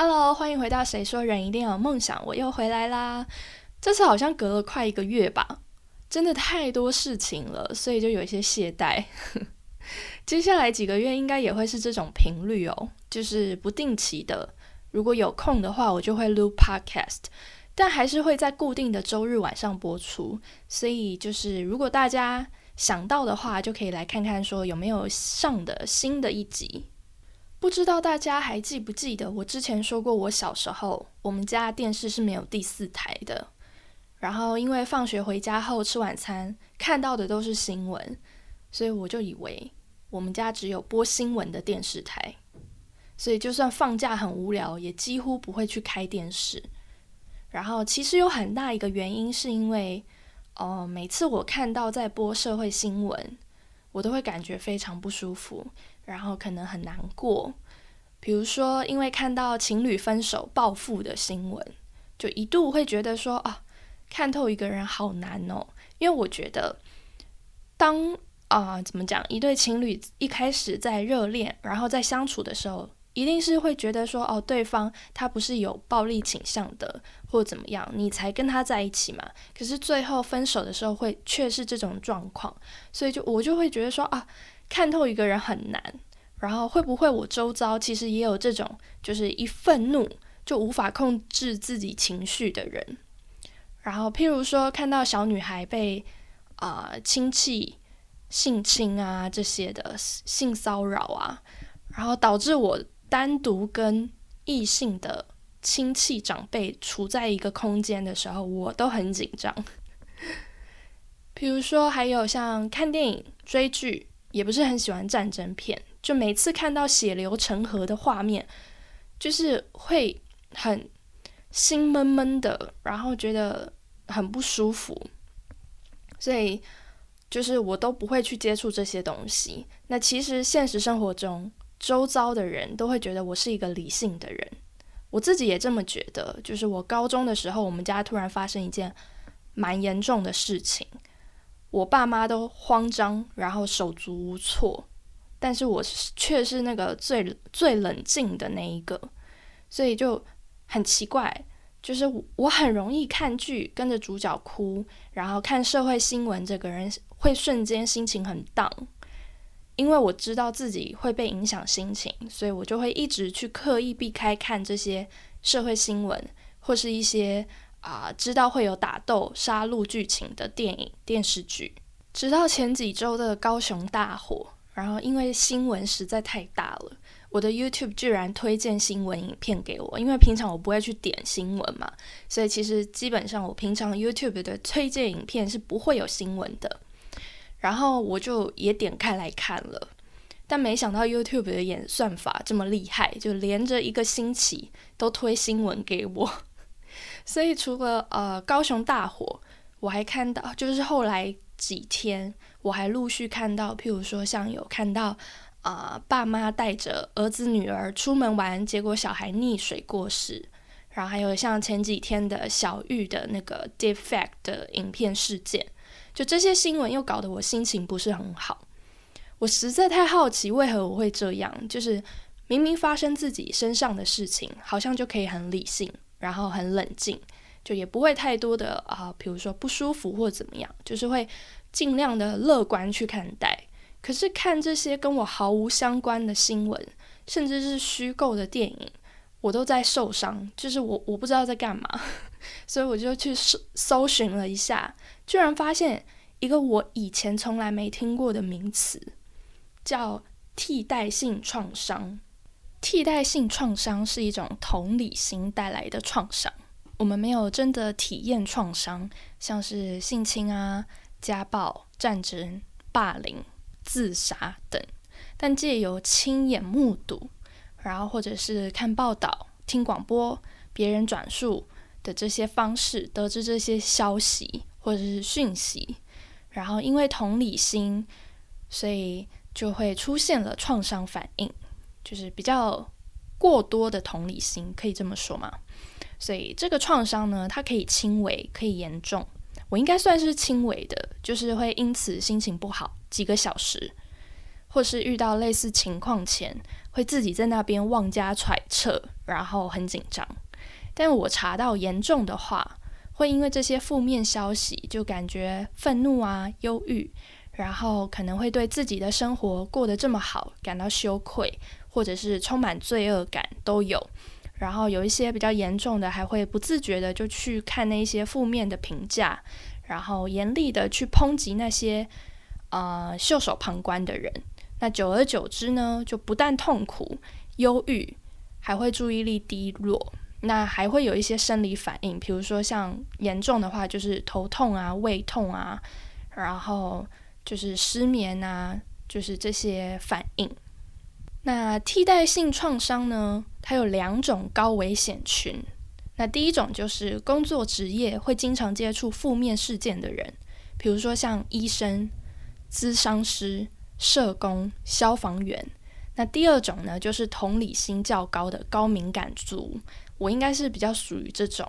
Hello，欢迎回到《谁说人一定要有梦想》，我又回来啦。这次好像隔了快一个月吧，真的太多事情了，所以就有一些懈怠。接下来几个月应该也会是这种频率哦，就是不定期的。如果有空的话，我就会录 Podcast，但还是会在固定的周日晚上播出。所以就是如果大家想到的话，就可以来看看说有没有上的新的一集。不知道大家还记不记得，我之前说过，我小时候我们家电视是没有第四台的。然后因为放学回家后吃晚餐看到的都是新闻，所以我就以为我们家只有播新闻的电视台。所以就算放假很无聊，也几乎不会去开电视。然后其实有很大一个原因，是因为哦，每次我看到在播社会新闻，我都会感觉非常不舒服。然后可能很难过，比如说因为看到情侣分手暴富的新闻，就一度会觉得说啊，看透一个人好难哦。因为我觉得，当啊怎么讲，一对情侣一开始在热恋，然后在相处的时候，一定是会觉得说哦，对方他不是有暴力倾向的，或怎么样，你才跟他在一起嘛。可是最后分手的时候，会却是这种状况，所以就我就会觉得说啊。看透一个人很难，然后会不会我周遭其实也有这种，就是一愤怒就无法控制自己情绪的人。然后譬如说看到小女孩被啊亲戚性侵啊这些的性骚扰啊，然后导致我单独跟异性的亲戚长辈处在一个空间的时候，我都很紧张。比如说还有像看电影追剧。也不是很喜欢战争片，就每次看到血流成河的画面，就是会很心闷闷的，然后觉得很不舒服，所以就是我都不会去接触这些东西。那其实现实生活中，周遭的人都会觉得我是一个理性的人，我自己也这么觉得。就是我高中的时候，我们家突然发生一件蛮严重的事情。我爸妈都慌张，然后手足无措，但是我却是那个最最冷静的那一个，所以就很奇怪，就是我很容易看剧跟着主角哭，然后看社会新闻，这个人会瞬间心情很荡，因为我知道自己会被影响心情，所以我就会一直去刻意避开看这些社会新闻或是一些。啊，知道会有打斗、杀戮剧情的电影、电视剧，直到前几周的高雄大火，然后因为新闻实在太大了，我的 YouTube 居然推荐新闻影片给我，因为平常我不会去点新闻嘛，所以其实基本上我平常 YouTube 的推荐影片是不会有新闻的，然后我就也点开来看了，但没想到 YouTube 的演算法这么厉害，就连着一个星期都推新闻给我。所以除了呃高雄大火，我还看到，就是后来几天，我还陆续看到，譬如说像有看到啊爸妈带着儿子女儿出门玩，结果小孩溺水过世，然后还有像前几天的小玉的那个 defect 的影片事件，就这些新闻又搞得我心情不是很好。我实在太好奇，为何我会这样？就是明明发生自己身上的事情，好像就可以很理性。然后很冷静，就也不会太多的啊，比如说不舒服或怎么样，就是会尽量的乐观去看待。可是看这些跟我毫无相关的新闻，甚至是虚构的电影，我都在受伤，就是我我不知道在干嘛，所以我就去搜搜寻了一下，居然发现一个我以前从来没听过的名词，叫替代性创伤。替代性创伤是一种同理心带来的创伤。我们没有真的体验创伤，像是性侵啊、家暴、战争、霸凌、自杀等，但借由亲眼目睹，然后或者是看报道、听广播、别人转述的这些方式，得知这些消息或者是讯息，然后因为同理心，所以就会出现了创伤反应。就是比较过多的同理心，可以这么说吗？所以这个创伤呢，它可以轻微，可以严重。我应该算是轻微的，就是会因此心情不好几个小时，或是遇到类似情况前，会自己在那边妄加揣测，然后很紧张。但我查到严重的话，会因为这些负面消息就感觉愤怒啊、忧郁，然后可能会对自己的生活过得这么好感到羞愧，或者是充满罪恶感都有。然后有一些比较严重的，还会不自觉的就去看那些负面的评价，然后严厉的去抨击那些呃袖手旁观的人。那久而久之呢，就不但痛苦、忧郁，还会注意力低落。那还会有一些生理反应，比如说像严重的话，就是头痛啊、胃痛啊，然后就是失眠啊，就是这些反应。那替代性创伤呢？它有两种高危险群。那第一种就是工作职业会经常接触负面事件的人，比如说像医生、咨商师、社工、消防员。那第二种呢，就是同理心较高的高敏感族。我应该是比较属于这种，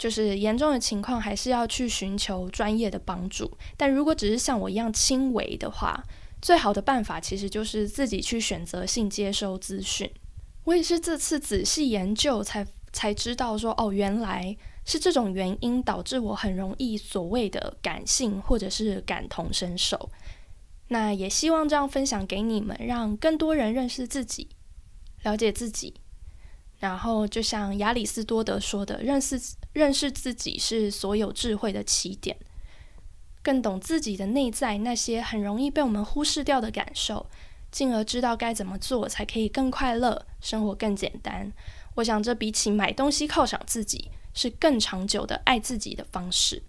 就是严重的情况还是要去寻求专业的帮助。但如果只是像我一样轻微的话，最好的办法其实就是自己去选择性接收资讯。我也是这次仔细研究才才知道说，哦，原来是这种原因导致我很容易所谓的感性或者是感同身受。那也希望这样分享给你们，让更多人认识自己，了解自己。然后就像亚里士多德说的，认识认识自己是所有智慧的起点。更懂自己的内在那些很容易被我们忽视掉的感受，进而知道该怎么做才可以更快乐，生活更简单。我想这比起买东西犒赏自己，是更长久的爱自己的方式。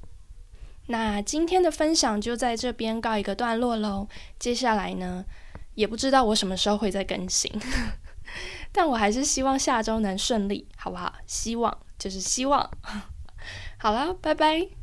那今天的分享就在这边告一个段落喽。接下来呢，也不知道我什么时候会再更新，但我还是希望下周能顺利，好不好？希望就是希望。好了，拜拜。